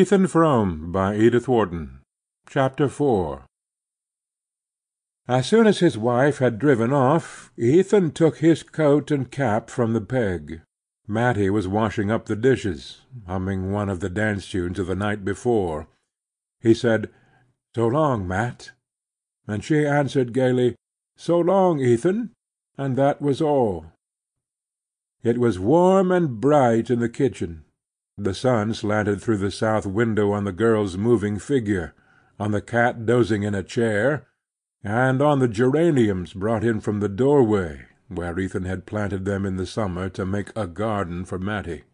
Ethan Frome by Edith Wharton Chapter 4 As soon as his wife had driven off, Ethan took his coat and cap from the peg. Mattie was washing up the dishes, humming one of the dance tunes of the night before. He said, "So long, Matt," and she answered gaily, "So long, Ethan!" and that was all. It was warm and bright in the kitchen. The sun slanted through the south window on the girl's moving figure, on the cat dozing in a chair, and on the geraniums brought in from the doorway, where Ethan had planted them in the summer to make a garden for Mattie.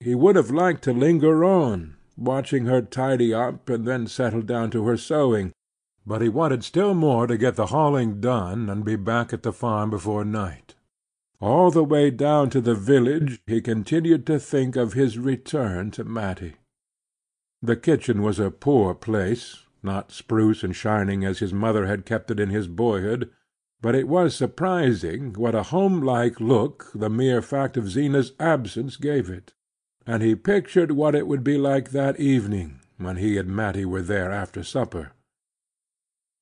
He would have liked to linger on, watching her tidy up and then settle down to her sewing, but he wanted still more to get the hauling done and be back at the farm before night. All the way down to the village he continued to think of his return to Mattie. The kitchen was a poor place, not spruce and shining as his mother had kept it in his boyhood, but it was surprising what a homelike look the mere fact of Zeena's absence gave it, and he pictured what it would be like that evening when he and Mattie were there after supper.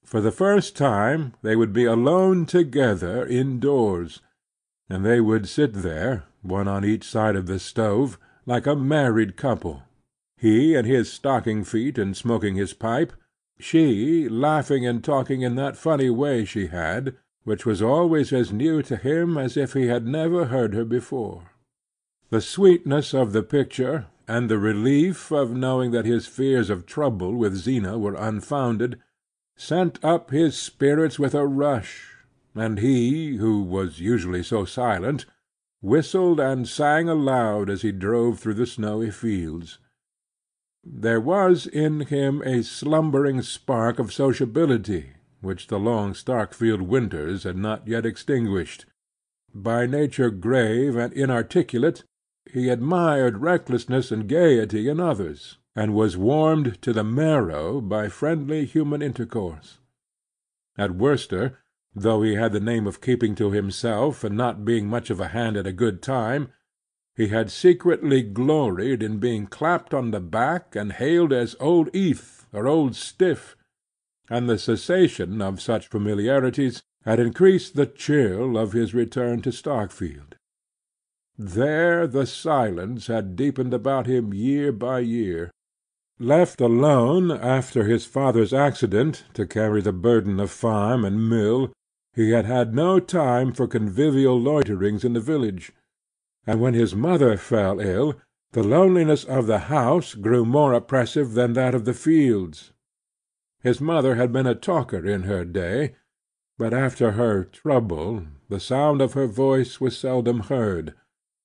For the first time they would be alone together indoors and they would sit there, one on each side of the stove, like a married couple, he in his stocking feet and smoking his pipe, she laughing and talking in that funny way she had, which was always as new to him as if he had never heard her before. The sweetness of the picture, and the relief of knowing that his fears of trouble with Zeena were unfounded, sent up his spirits with a rush and he, who was usually so silent, whistled and sang aloud as he drove through the snowy fields. There was in him a slumbering spark of sociability which the long Starkfield winters had not yet extinguished. By nature grave and inarticulate, he admired recklessness and gayety in others, and was warmed to the marrow by friendly human intercourse. At Worcester though he had the name of keeping to himself and not being much of a hand at a good time, he had secretly gloried in being clapped on the back and hailed as Old Eth or Old Stiff, and the cessation of such familiarities had increased the chill of his return to Starkfield. There the silence had deepened about him year by year. Left alone after his father's accident to carry the burden of farm and mill, he had had no time for convivial loiterings in the village; and when his mother fell ill, the loneliness of the house grew more oppressive than that of the fields. His mother had been a talker in her day, but after her trouble the sound of her voice was seldom heard,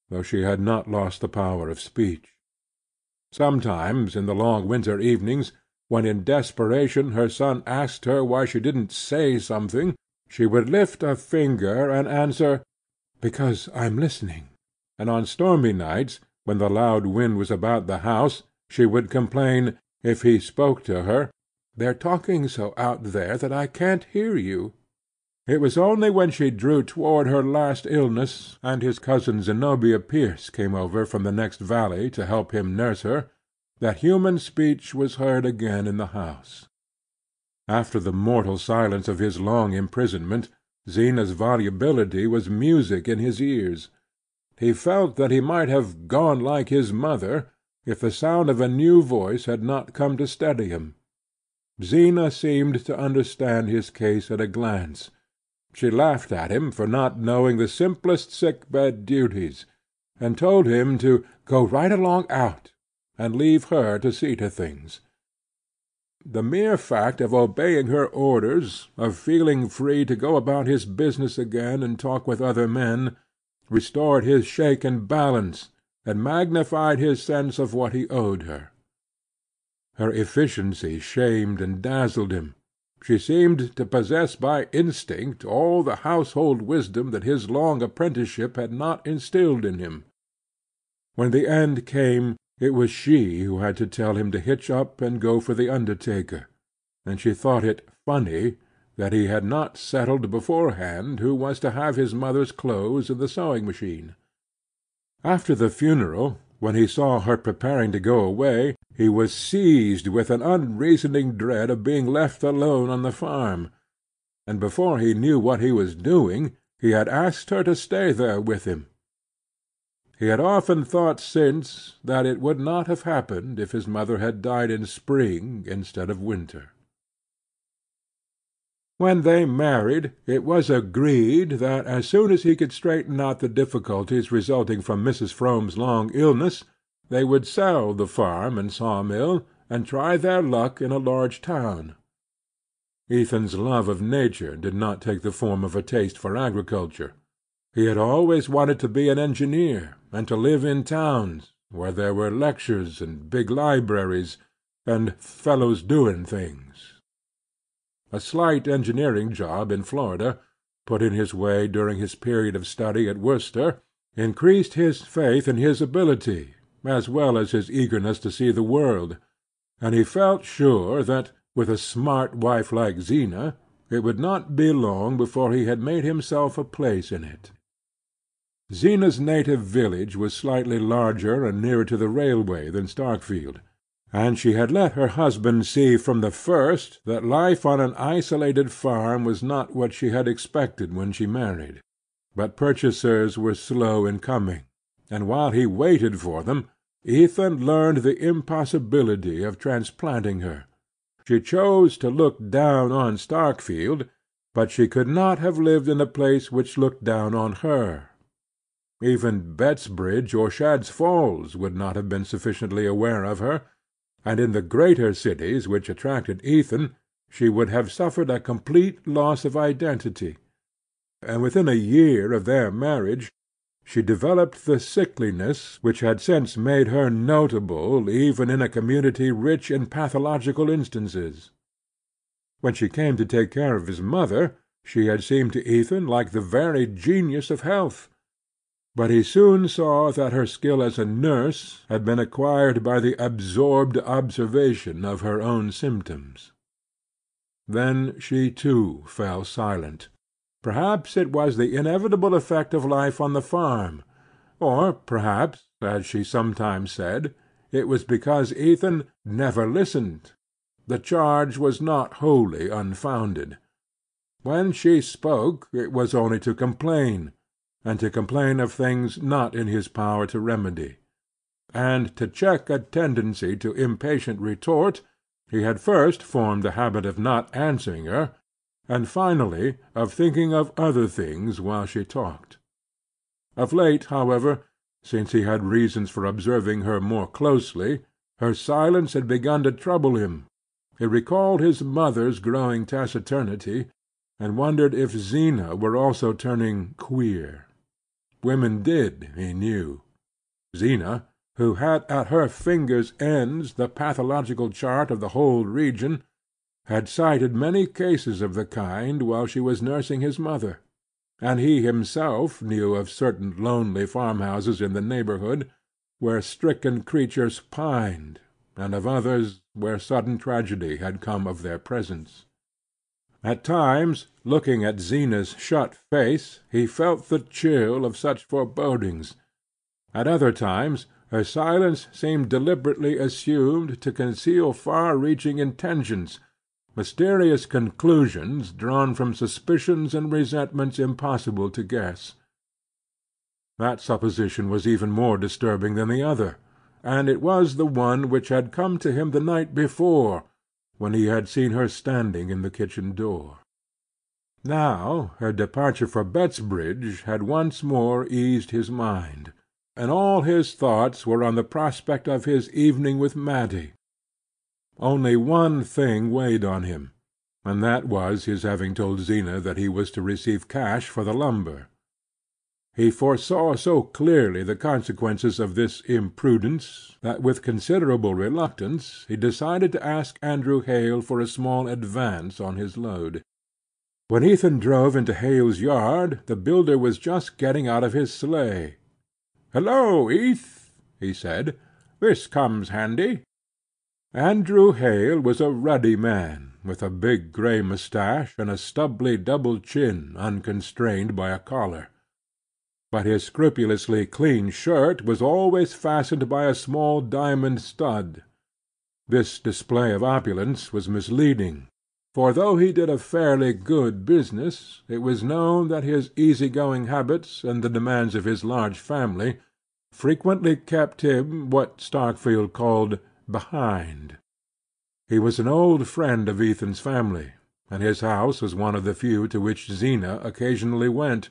though she had not lost the power of speech. Sometimes in the long winter evenings, when in desperation her son asked her why she didn't say something she would lift a finger and answer, "Because I'm listening;" and on stormy nights, when the loud wind was about the house, she would complain, if he spoke to her, "They're talking so out there that I can't hear you." It was only when she drew toward her last illness, and his cousin Zenobia Pierce came over from the next valley to help him nurse her, that human speech was heard again in the house. After the mortal silence of his long imprisonment, Zeena's volubility was music in his ears. He felt that he might have gone like his mother, if the sound of a new voice had not come to steady him. Zeena seemed to understand his case at a glance. She laughed at him for not knowing the simplest sick bed duties, and told him to go right along out, and leave her to see to things. The mere fact of obeying her orders, of feeling free to go about his business again and talk with other men, restored his shaken balance, and magnified his sense of what he owed her. Her efficiency shamed and dazzled him. She seemed to possess by instinct all the household wisdom that his long apprenticeship had not instilled in him. When the end came, it was she who had to tell him to hitch up and go for the undertaker, and she thought it funny that he had not settled beforehand who was to have his mother's clothes and the sewing machine. After the funeral, when he saw her preparing to go away, he was seized with an unreasoning dread of being left alone on the farm, and before he knew what he was doing he had asked her to stay there with him. He had often thought since that it would not have happened if his mother had died in spring instead of winter. When they married it was agreed that as soon as he could straighten out the difficulties resulting from Mrs. Frome's long illness, they would sell the farm and sawmill, and try their luck in a large town. Ethan's love of nature did not take the form of a taste for agriculture. He had always wanted to be an engineer, and to live in towns, where there were lectures and big libraries, and fellows doing things. A slight engineering job in Florida, put in his way during his period of study at Worcester, increased his faith in his ability, as well as his eagerness to see the world, and he felt sure that, with a smart wife like Zeena, it would not be long before he had made himself a place in it. Zeena's native village was slightly larger and nearer to the railway than Starkfield and she had let her husband see from the first that life on an isolated farm was not what she had expected when she married. But purchasers were slow in coming, and while he waited for them Ethan learned the impossibility of transplanting her. She chose to look down on Starkfield, but she could not have lived in a place which looked down on her. Even Bettsbridge or Shadd's Falls would not have been sufficiently aware of her and in the greater cities which attracted Ethan she would have suffered a complete loss of identity; and within a year of their marriage she developed the sickliness which had since made her notable even in a community rich in pathological instances. When she came to take care of his mother she had seemed to Ethan like the very genius of health. But he soon saw that her skill as a nurse had been acquired by the absorbed observation of her own symptoms. Then she too fell silent. Perhaps it was the inevitable effect of life on the farm; or perhaps, as she sometimes said, it was because Ethan never listened. The charge was not wholly unfounded. When she spoke it was only to complain and to complain of things not in his power to remedy; and to check a tendency to impatient retort he had first formed the habit of not answering her, and finally of thinking of other things while she talked. Of late, however, since he had reasons for observing her more closely, her silence had begun to trouble him. He recalled his mother's growing taciturnity, and wondered if Zeena were also turning queer. Women did, he knew. Zeena, who had at her fingers' ends the pathological chart of the whole region, had cited many cases of the kind while she was nursing his mother; and he himself knew of certain lonely farmhouses in the neighborhood, where stricken creatures pined, and of others where sudden tragedy had come of their presence. At times, looking at Zeena's shut face, he felt the chill of such forebodings; at other times her silence seemed deliberately assumed to conceal far reaching intentions, mysterious conclusions drawn from suspicions and resentments impossible to guess. That supposition was even more disturbing than the other, and it was the one which had come to him the night before when he had seen her standing in the kitchen door. Now her departure for Bettsbridge had once more eased his mind, and all his thoughts were on the prospect of his evening with Mattie. Only one thing weighed on him, and that was his having told Zeena that he was to receive cash for the lumber. He foresaw so clearly the consequences of this imprudence that with considerable reluctance he decided to ask Andrew Hale for a small advance on his load. When Ethan drove into Hale's yard the builder was just getting out of his sleigh. "Hello, Eth!" he said. "This comes handy." Andrew Hale was a ruddy man, with a big gray mustache and a stubbly double chin unconstrained by a collar but his scrupulously clean shirt was always fastened by a small diamond stud. This display of opulence was misleading, for though he did a fairly good business, it was known that his easy going habits and the demands of his large family frequently kept him what Starkfield called "behind." He was an old friend of Ethan's family, and his house was one of the few to which Zeena occasionally went,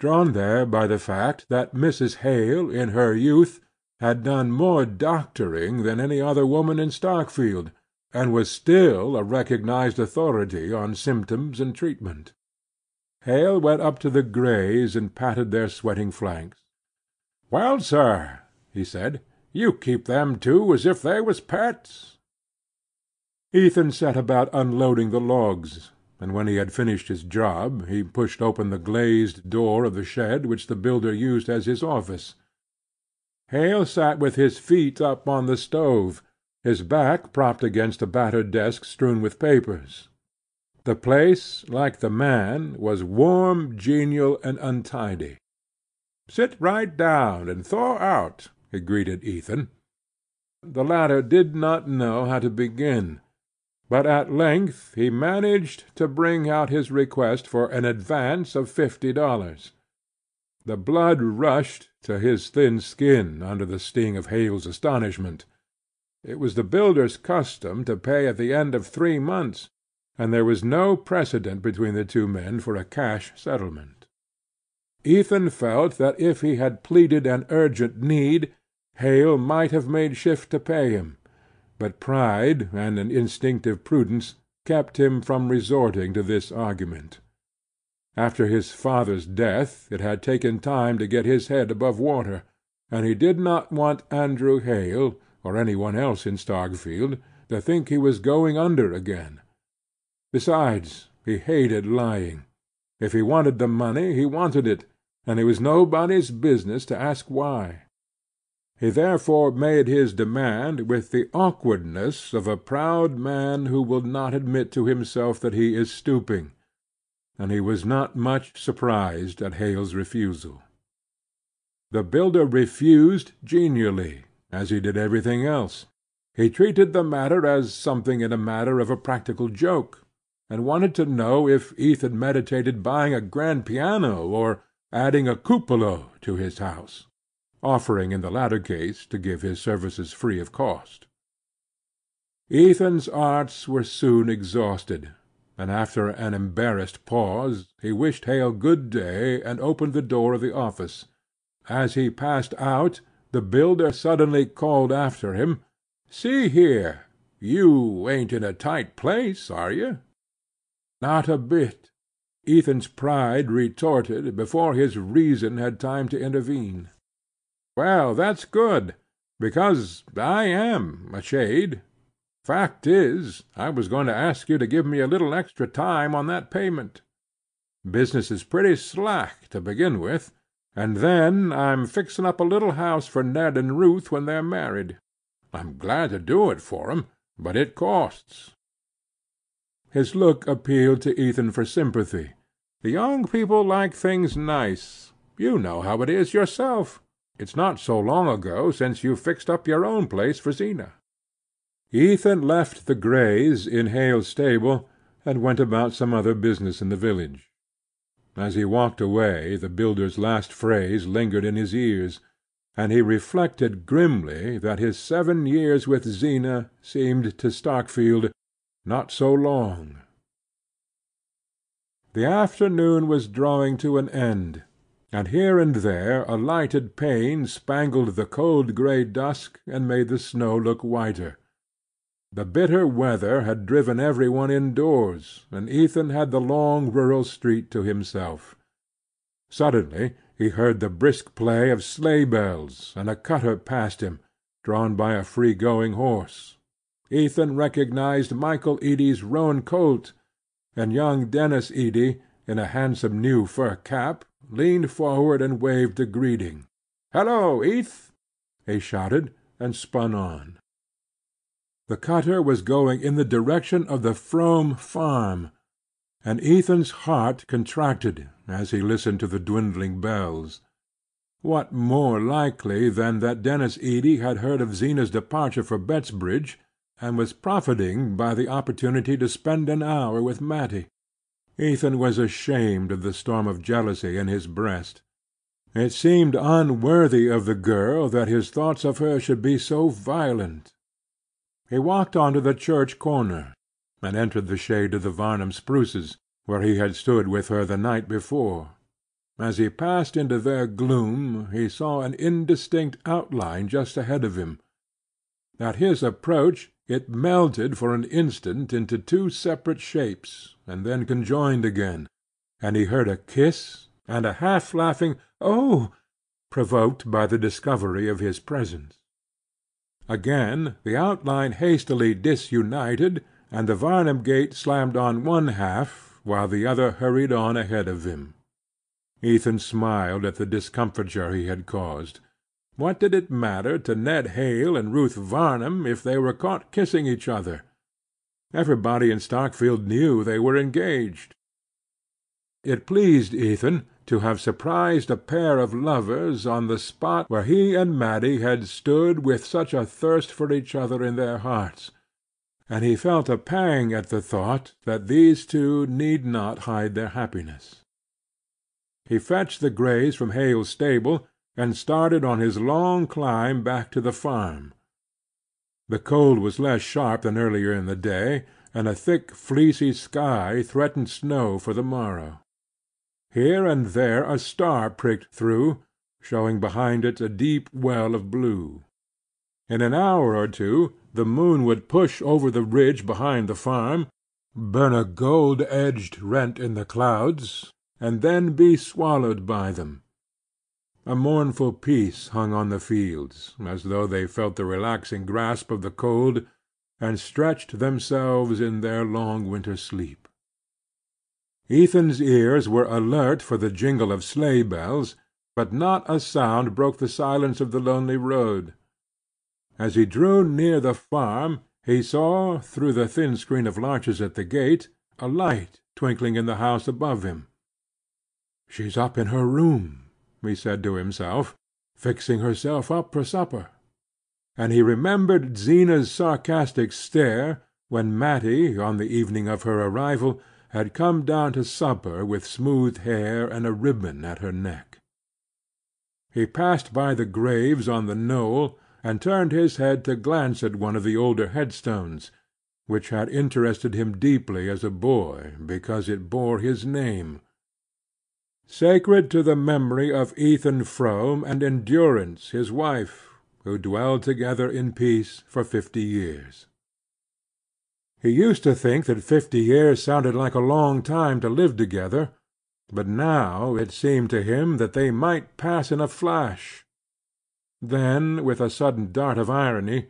drawn there by the fact that Mrs. Hale in her youth had done more doctoring than any other woman in Starkfield, and was still a recognized authority on symptoms and treatment. Hale went up to the Greys and patted their sweating flanks. "Well, sir," he said, "you keep them too as if they was pets." Ethan set about unloading the logs, and when he had finished his job he pushed open the glazed door of the shed which the builder used as his office. Hale sat with his feet up on the stove, his back propped against a battered desk strewn with papers. The place, like the man, was warm, genial, and untidy. "Sit right down and thaw out," he greeted Ethan. The latter did not know how to begin, but at length he managed to bring out his request for an advance of fifty dollars. The blood rushed to his thin skin under the sting of Hale's astonishment. It was the builder's custom to pay at the end of three months, and there was no precedent between the two men for a cash settlement. Ethan felt that if he had pleaded an urgent need, Hale might have made shift to pay him, but pride and an instinctive prudence kept him from resorting to this argument. After his father's death it had taken time to get his head above water, and he did not want Andrew Hale, or any one else in Starkfield, to think he was going under again. Besides, he hated lying. If he wanted the money he wanted it, and it was nobody's business to ask why. He therefore made his demand with the awkwardness of a proud man who will not admit to himself that he is stooping and he was not much surprised at Hale's refusal. The builder refused genially, as he did everything else. He treated the matter as something in the manner of a practical joke, and wanted to know if Ethan meditated buying a grand piano or adding a cupola to his house, offering in the latter case to give his services free of cost. Ethan's arts were soon exhausted and after an embarrassed pause he wished Hale good day and opened the door of the office. As he passed out the builder suddenly called after him, "See here, you ain't in a tight place, are you?" "Not a bit," Ethan's pride retorted before his reason had time to intervene. "Well, that's good, because I am a shade. Fact is, I was going to ask you to give me a little extra time on that payment. Business is pretty slack, to begin with, and then I'm fixing up a little house for Ned and Ruth when they're married. I'm glad to do it for 'em, but it costs." His look appealed to Ethan for sympathy. "The young people like things nice. You know how it is yourself. It's not so long ago since you fixed up your own place for Zeena. Ethan left the Greys in Hale's stable, and went about some other business in the village. As he walked away the builder's last phrase lingered in his ears, and he reflected grimly that his seven years with Zeena seemed to Starkfield not so long. The afternoon was drawing to an end, and here and there a lighted pane spangled the cold gray dusk and made the snow look whiter. The bitter weather had driven every one indoors, and Ethan had the long rural street to himself. Suddenly he heard the brisk play of sleigh bells, and a cutter passed him, drawn by a free going horse. Ethan recognized Michael Eady's roan colt, and young Denis Eady, in a handsome new fur cap, leaned forward and waved a greeting. "Hello, Eth!" he shouted, and spun on. The cutter was going in the direction of the Frome farm, and Ethan's heart contracted as he listened to the dwindling bells. What more likely than that Denis Eady had heard of Zeena's departure for Bettsbridge, and was profiting by the opportunity to spend an hour with Mattie. Ethan was ashamed of the storm of jealousy in his breast. It seemed unworthy of the girl that his thoughts of her should be so violent. He walked on to the church corner, and entered the shade of the Varnum spruces, where he had stood with her the night before. As he passed into their gloom he saw an indistinct outline just ahead of him. At his approach it melted for an instant into two separate shapes, and then conjoined again, and he heard a kiss and a half laughing "Oh!" provoked by the discovery of his presence. Again the outline hastily disunited, and the Varnum gate slammed on one half, while the other hurried on ahead of him. Ethan smiled at the discomfiture he had caused. What did it matter to Ned Hale and Ruth Varnum if they were caught kissing each other? Everybody in Starkfield knew they were engaged. It pleased Ethan to have surprised a pair of lovers on the spot where he and Mattie had stood with such a thirst for each other in their hearts, and he felt a pang at the thought that these two need not hide their happiness. He fetched the grays from Hale's stable, and started on his long climb back to the farm. The cold was less sharp than earlier in the day, and a thick fleecy sky threatened snow for the morrow. Here and there a star pricked through, showing behind it a deep well of blue. In an hour or two the moon would push over the ridge behind the farm, burn a gold edged rent in the clouds, and then be swallowed by them. A mournful peace hung on the fields, as though they felt the relaxing grasp of the cold, and stretched themselves in their long winter sleep. Ethan's ears were alert for the jingle of sleigh bells, but not a sound broke the silence of the lonely road. As he drew near the farm, he saw, through the thin screen of larches at the gate, a light twinkling in the house above him. "She's up in her room," he said to himself, "fixing herself up for supper." And he remembered Zeena's sarcastic stare when Mattie, on the evening of her arrival, had come down to supper with smooth hair and a ribbon at her neck. He passed by the graves on the knoll, and turned his head to glance at one of the older headstones, which had interested him deeply as a boy because it bore his name. Sacred to the memory of Ethan Frome and Endurance his wife, who dwelled together in peace for fifty years. He used to think that fifty years sounded like a long time to live together, but now it seemed to him that they might pass in a flash. Then, with a sudden dart of irony,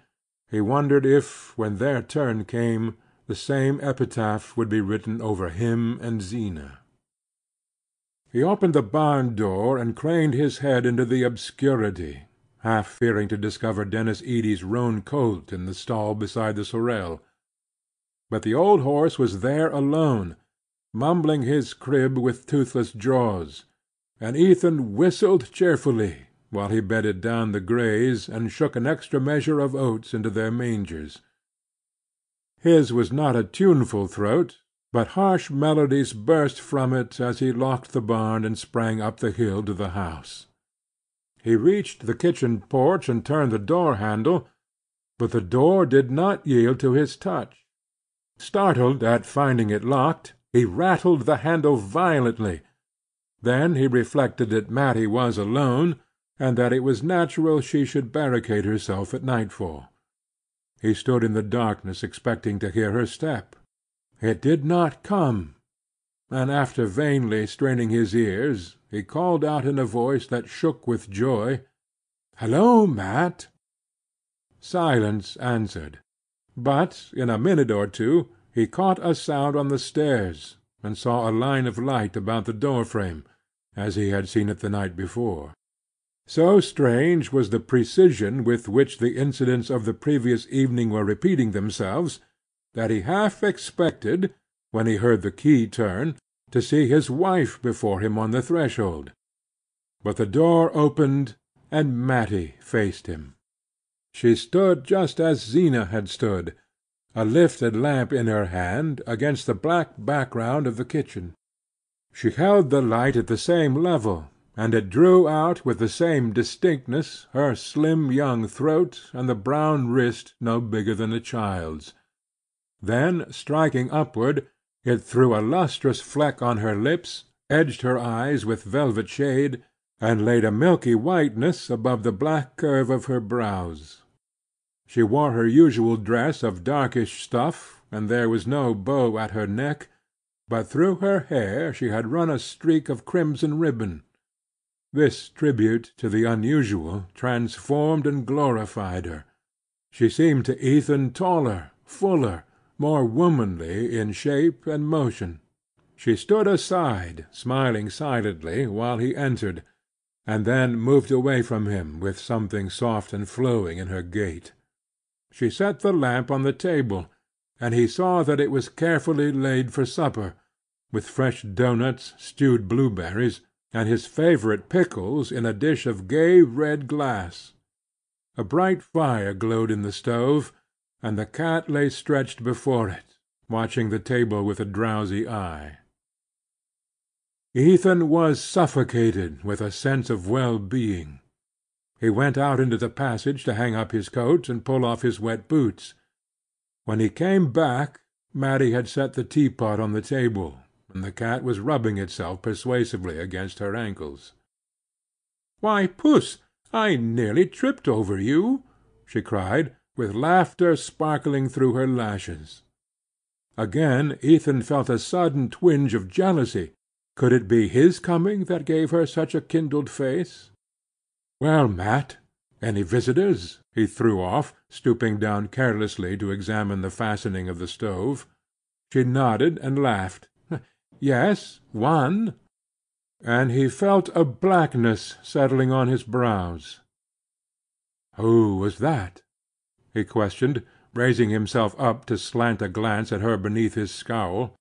he wondered if, when their turn came, the same epitaph would be written over him and Zeena. He opened the barn door and craned his head into the obscurity, half fearing to discover Denis Eady's roan colt in the stall beside the sorrel. But the old horse was there alone, mumbling his crib with toothless jaws, and Ethan whistled cheerfully while he bedded down the grays and shook an extra measure of oats into their mangers. His was not a tuneful throat, but harsh melodies burst from it as he locked the barn and sprang up the hill to the house. He reached the kitchen porch and turned the door handle, but the door did not yield to his touch. Startled at finding it locked, he rattled the handle violently. Then he reflected that Mattie was alone, and that it was natural she should barricade herself at nightfall. He stood in the darkness expecting to hear her step. It did not come, and after vainly straining his ears, he called out in a voice that shook with joy, "Hello, Matt!" Silence answered, but in a minute or two he caught a sound on the stairs, and saw a line of light about the door frame, as he had seen it the night before. So strange was the precision with which the incidents of the previous evening were repeating themselves that he half expected, when he heard the key turn, to see his wife before him on the threshold. But the door opened, and Mattie faced him. She stood just as Zeena had stood, a lifted lamp in her hand against the black background of the kitchen. She held the light at the same level, and it drew out with the same distinctness her slim young throat and the brown wrist no bigger than a child's. Then, striking upward, it threw a lustrous fleck on her lips, edged her eyes with velvet shade, and laid a milky whiteness above the black curve of her brows. She wore her usual dress of darkish stuff, and there was no bow at her neck, but through her hair she had run a streak of crimson ribbon. This tribute to the unusual transformed and glorified her. She seemed to Ethan taller, fuller, more womanly in shape and motion. She stood aside, smiling silently, while he entered, and then moved away from him with something soft and flowing in her gait. She set the lamp on the table, and he saw that it was carefully laid for supper, with fresh doughnuts, stewed blueberries, and his favorite pickles in a dish of gay red glass. A bright fire glowed in the stove, and the cat lay stretched before it, watching the table with a drowsy eye. Ethan was suffocated with a sense of well being. He went out into the passage to hang up his coat and pull off his wet boots. When he came back Mattie had set the teapot on the table, and the cat was rubbing itself persuasively against her ankles. "Why, Puss, I nearly tripped over you!" she cried, with laughter sparkling through her lashes. Again Ethan felt a sudden twinge of jealousy. Could it be his coming that gave her such a kindled face? "Well, Matt, any visitors?" he threw off, stooping down carelessly to examine the fastening of the stove. She nodded and laughed. "Yes, one." And he felt a blackness settling on his brows. "Who was that?" he questioned, raising himself up to slant a glance at her beneath his scowl.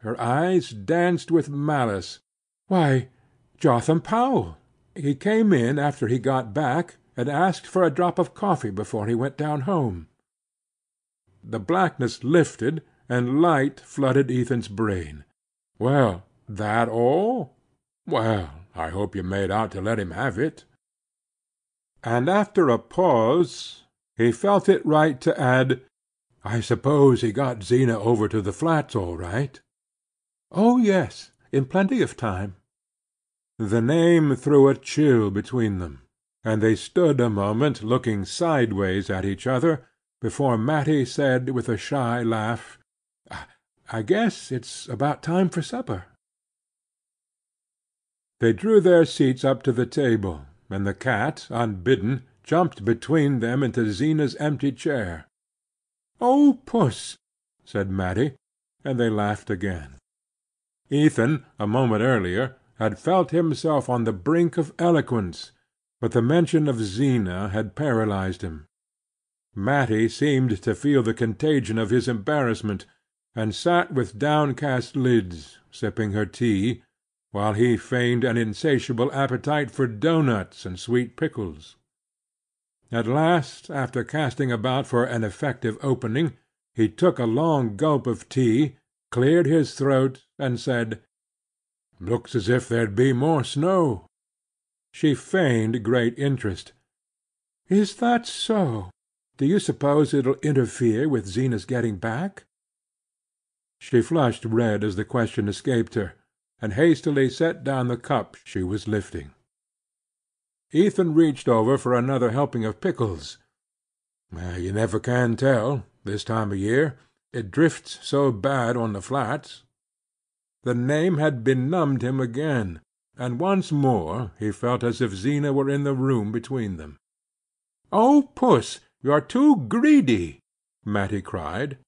Her eyes danced with malice. "Why, Jotham Powell. He came in after he got back, and asked for a drop of coffee before he went down home." The blackness lifted, and light flooded Ethan's brain. "Well, that all? Well, I hope you made out to let him have it." And after a pause he felt it right to add, "I suppose he got Zeena over to the flats all right?" "Oh yes, in plenty of time. The name threw a chill between them, and they stood a moment looking sideways at each other before Mattie said with a shy laugh, "I guess it's about time for supper." They drew their seats up to the table, and the cat, unbidden, jumped between them into Zeena's empty chair. "Oh, Puss!" said Mattie, and they laughed again. Ethan, a moment earlier had felt himself on the brink of eloquence, but the mention of Zeena had paralyzed him. Mattie seemed to feel the contagion of his embarrassment, and sat with downcast lids, sipping her tea, while he feigned an insatiable appetite for doughnuts and sweet pickles. At last, after casting about for an effective opening, he took a long gulp of tea, cleared his throat, and said, Looks as if there'd be more snow." She feigned great interest. "Is that so? Do you suppose it'll interfere with Zeena's getting back?" She flushed red as the question escaped her, and hastily set down the cup she was lifting. Ethan reached over for another helping of pickles. Ah, "You never can tell, this time of year. It drifts so bad on the flats. The name had benumbed him again, and once more he felt as if Zeena were in the room between them. "Oh, Puss, you're too greedy!" Mattie cried.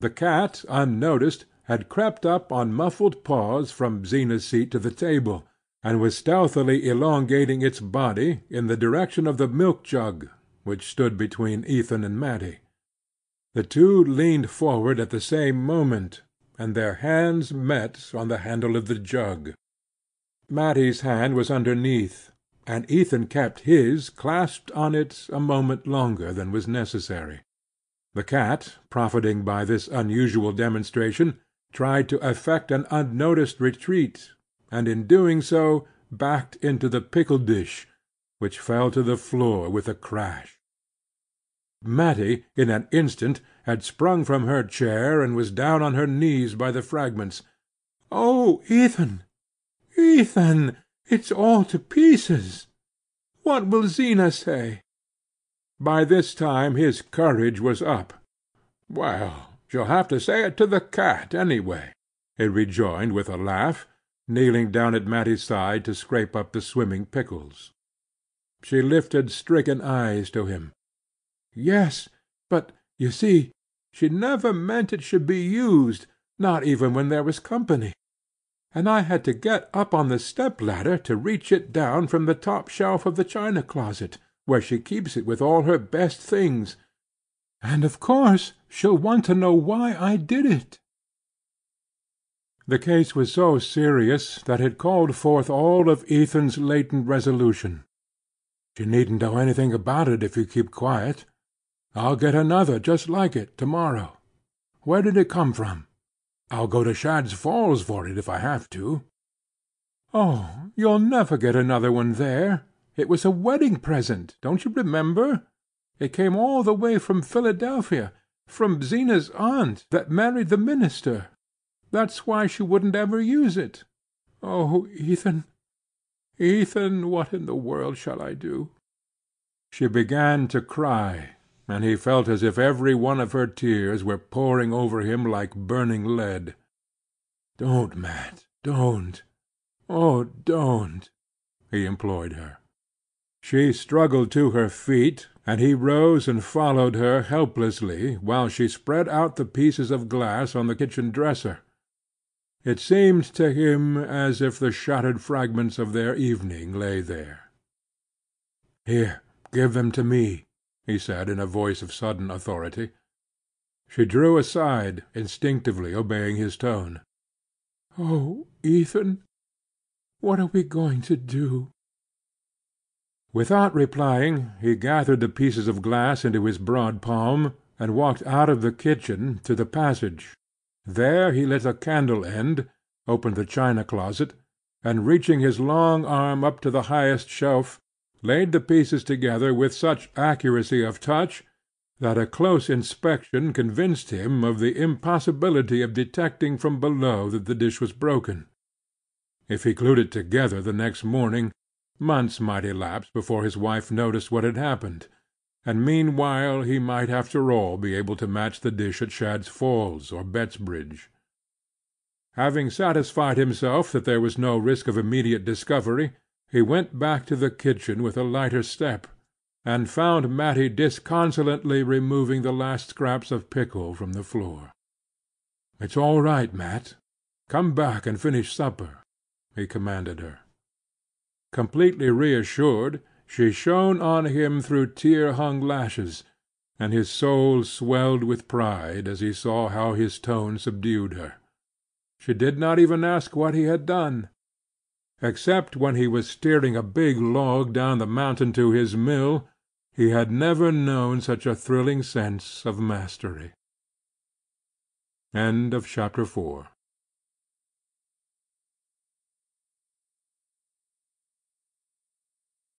The cat, unnoticed, had crept up on muffled paws from Zeena's seat to the table, and was stealthily elongating its body in the direction of the milk jug, which stood between Ethan and Mattie. The two leaned forward at the same moment and their hands met on the handle of the jug. Mattie's hand was underneath, and Ethan kept his clasped on it a moment longer than was necessary. The cat, profiting by this unusual demonstration, tried to effect an unnoticed retreat, and in doing so backed into the pickle dish, which fell to the floor with a crash. Mattie in an instant had sprung from her chair and was down on her knees by the fragments. "Oh, Ethan, Ethan! it's all to pieces! What will Zeena say?" By this time his courage was up. "Well, she'll have to say it to the cat, anyway," he rejoined with a laugh, kneeling down at Mattie's side to scrape up the swimming pickles. She lifted stricken eyes to him. "Yes, but, you see, she never meant it should be used, not even when there was company; and I had to get up on the step ladder to reach it down from the top shelf of the china closet where she keeps it with all her best things; and of course she'll want to know why I did it." The case was so serious that it called forth all of Ethan's latent resolution. "She needn't know anything about it if you keep quiet. I'll get another just like it to morrow. Where did it come from? I'll go to Shadd's Falls for it if I have to." "Oh, you'll never get another one there. It was a wedding present, don't you remember? It came all the way from Philadelphia, from Zeena's aunt that married the minister. That's why she wouldn't ever use it. Oh, Ethan, Ethan, what in the world shall I do?" She began to cry, and he felt as if every one of her tears were pouring over him like burning lead. "Don't, Matt, don't! oh, don't!" he implored her. She struggled to her feet, and he rose and followed her helplessly while she spread out the pieces of glass on the kitchen dresser. It seemed to him as if the shattered fragments of their evening lay there. "Here, give them to me," he said in a voice of sudden authority. She drew aside, instinctively obeying his tone. "Oh, Ethan, what are we going to do?" Without replying, he gathered the pieces of glass into his broad palm, and walked out of the kitchen to the passage. There he lit a candle end, opened the china closet, and reaching his long arm up to the highest shelf, laid the pieces together with such accuracy of touch that a close inspection convinced him of the impossibility of detecting from below that the dish was broken. If he glued it together the next morning Months might elapse before his wife noticed what had happened, and meanwhile he might after all be able to match the dish at Shadd's Falls or Bettsbridge. Having satisfied himself that there was no risk of immediate discovery, he went back to the kitchen with a lighter step, and found Mattie disconsolately removing the last scraps of pickle from the floor. "It's all right, Matt. Come back and finish supper," he commanded her. Completely reassured, she shone on him through tear hung lashes, and his soul swelled with pride as he saw how his tone subdued her. She did not even ask what he had done. Except when he was steering a big log down the mountain to his mill, he had never known such a thrilling sense of mastery. CHAPTER.